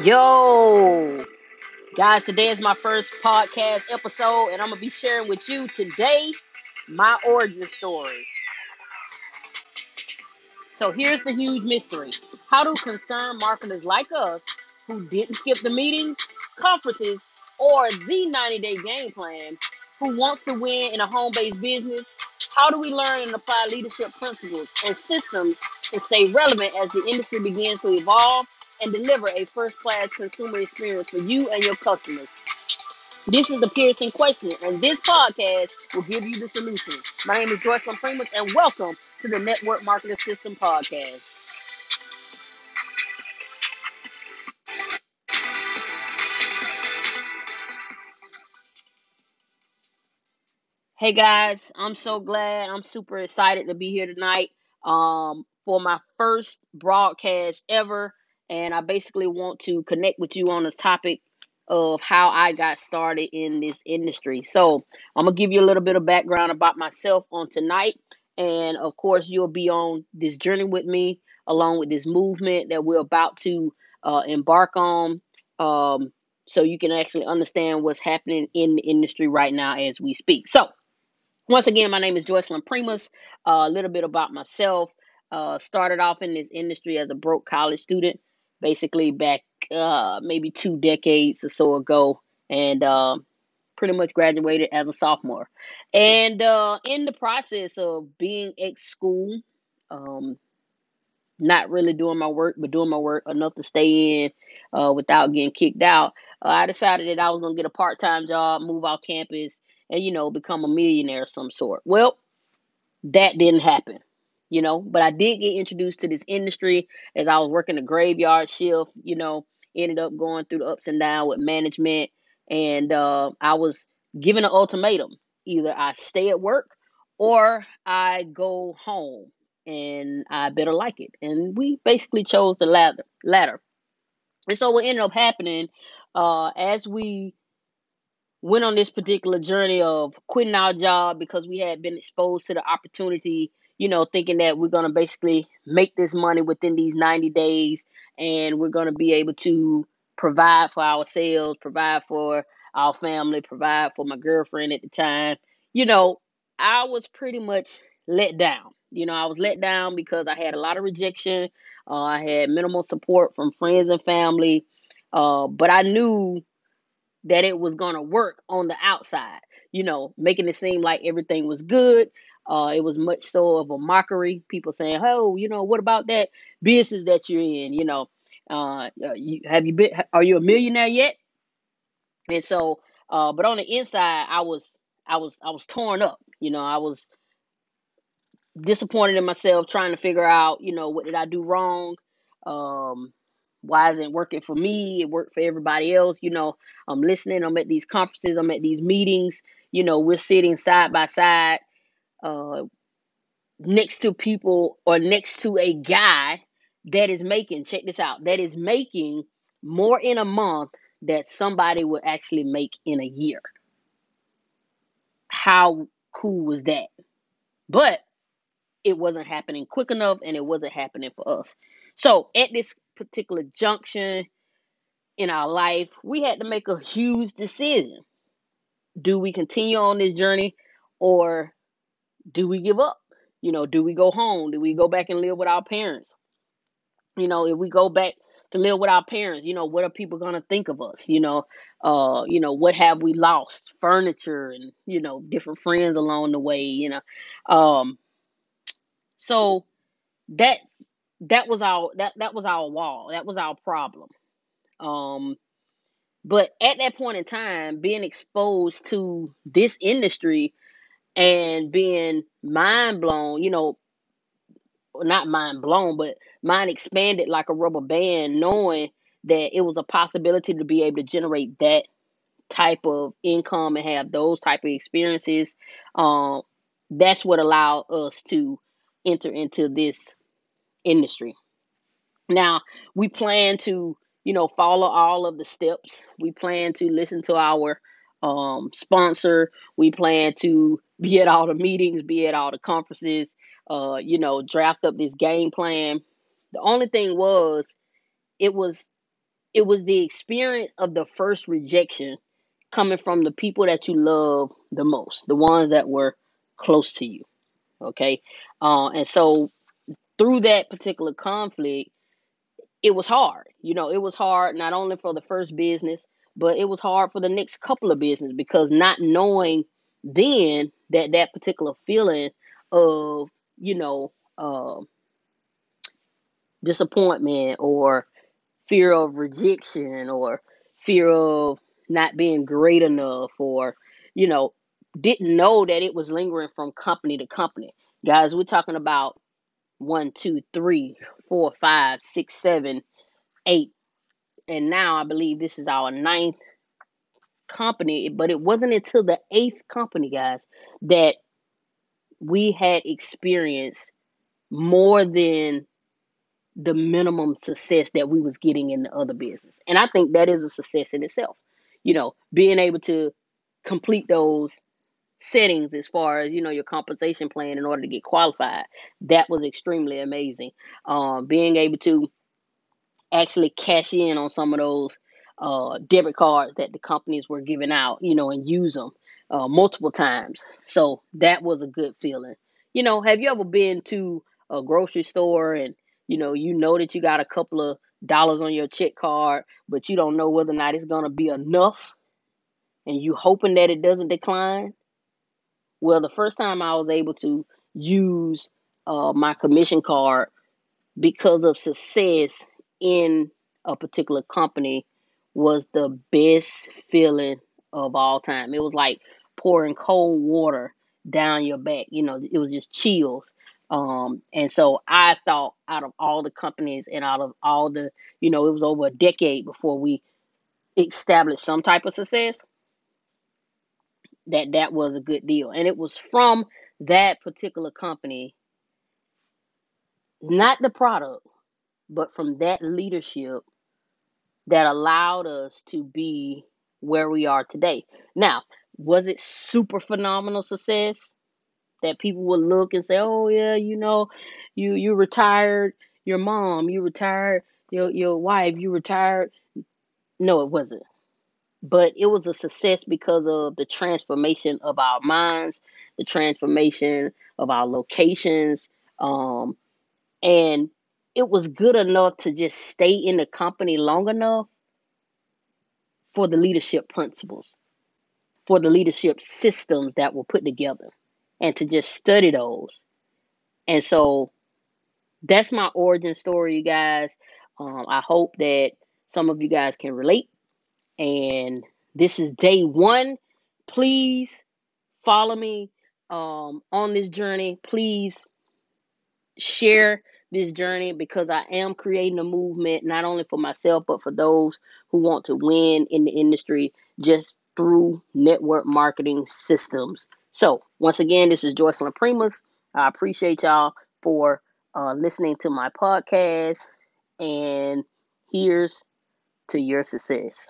Yo, guys, today is my first podcast episode, and I'm gonna be sharing with you today my origin story. So, here's the huge mystery. How do concerned marketers like us, who didn't skip the meetings, conferences, or the 90 day game plan, who wants to win in a home based business, how do we learn and apply leadership principles and systems to stay relevant as the industry begins to evolve and deliver a first class consumer experience for you and your customers? This is the piercing question, and this podcast will give you the solution. My name is Joyce Primus, and welcome to the Network Marketing System Podcast. Hey guys, I'm so glad. I'm super excited to be here tonight um, for my first broadcast ever. And I basically want to connect with you on this topic of how I got started in this industry. So, I'm going to give you a little bit of background about myself on tonight. And of course, you'll be on this journey with me along with this movement that we're about to uh, embark on. Um, so you can actually understand what's happening in the industry right now as we speak. So, once again, my name is Joycelyn Primus. Uh, a little bit about myself. Uh, started off in this industry as a broke college student, basically back uh, maybe two decades or so ago, and uh, pretty much graduated as a sophomore. And uh, in the process of being at school, um, not really doing my work, but doing my work enough to stay in uh, without getting kicked out, uh, I decided that I was going to get a part time job, move off campus, and, you know, become a millionaire of some sort. Well, that didn't happen, you know, but I did get introduced to this industry as I was working the graveyard shift, you know, ended up going through the ups and downs with management. And uh, I was given an ultimatum either I stay at work or I go home and I better like it. And we basically chose the latter. latter. And so what ended up happening uh, as we went on this particular journey of quitting our job because we had been exposed to the opportunity, you know, thinking that we're going to basically make this money within these 90 days and we're going to be able to provide for ourselves, provide for our family, provide for my girlfriend at the time. You know, I was pretty much let down. You know, I was let down because I had a lot of rejection. Uh, I had minimal support from friends and family. Uh, but I knew that it was going to work on the outside, you know, making it seem like everything was good. Uh, it was much so of a mockery. People saying, "Oh, you know, what about that business that you're in? You know, uh, uh, you, have you been? Are you a millionaire yet?" And so, uh, but on the inside, I was, I was, I was torn up. You know, I was disappointed in myself, trying to figure out, you know, what did I do wrong? Um, why isn't it working for me? It worked for everybody else. You know, I'm listening. I'm at these conferences. I'm at these meetings. You know, we're sitting side by side, uh, next to people or next to a guy that is making. Check this out. That is making more in a month that somebody would actually make in a year. How cool was that? But it wasn't happening quick enough and it wasn't happening for us. So at this particular junction in our life, we had to make a huge decision. Do we continue on this journey or do we give up? You know, do we go home? Do we go back and live with our parents? You know, if we go back to live with our parents, you know, what are people going to think of us? You know, uh, you know, what have we lost? Furniture and, you know, different friends along the way, you know. Um so that that was our that that was our wall. That was our problem. Um, but at that point in time, being exposed to this industry and being mind blown, you know, not mind blown, but mind expanded like a rubber band, knowing that it was a possibility to be able to generate that type of income and have those type of experiences. Um, that's what allowed us to enter into this industry. Now, we plan to, you know, follow all of the steps. We plan to listen to our um, sponsor. We plan to be at all the meetings, be at all the conferences, uh, you know, draft up this game plan. The only thing was, it was it was the experience of the first rejection coming from the people that you love the most, the ones that were close to you. Okay. Uh, and so through that particular conflict, it was hard. You know, it was hard not only for the first business, but it was hard for the next couple of business because not knowing then that that particular feeling of, you know, uh, disappointment or fear of rejection or fear of not being great enough or, you know, didn't know that it was lingering from company to company. Guys, we're talking about one, two, three, four, five, six, seven, eight, and now I believe this is our ninth company. But it wasn't until the eighth company, guys, that we had experienced more than the minimum success that we was getting in the other business. And I think that is a success in itself. You know, being able to complete those settings as far as you know your compensation plan in order to get qualified that was extremely amazing um, being able to actually cash in on some of those uh, debit cards that the companies were giving out you know and use them uh, multiple times. So that was a good feeling. You know have you ever been to a grocery store and you know you know that you got a couple of dollars on your check card but you don't know whether or not it's going to be enough and you hoping that it doesn't decline? Well, the first time I was able to use uh, my commission card because of success in a particular company was the best feeling of all time. It was like pouring cold water down your back. You know, it was just chills. Um, and so I thought out of all the companies and out of all the, you know, it was over a decade before we established some type of success that that was a good deal. And it was from that particular company, not the product, but from that leadership that allowed us to be where we are today. Now, was it super phenomenal success that people would look and say, "Oh yeah, you know, you you retired your mom, you retired your your wife, you retired." No, it wasn't. but it was a success because of the transformation of our minds, the transformation of our locations, um, and it was good enough to just stay in the company long enough for the leadership principles, for the leadership systems that were put together, and to just study those. And so that's my origin story, you guys. Um, I hope that some of you guys can relate and this is day one. Please follow me um, on this journey. Please share this journey because I am creating a movement not only for myself but for those who want to win in the industry just through network marketing systems. So, once again, this is Joycelyn Primus. I appreciate y'all for uh, listening to my podcast, and here's to your success.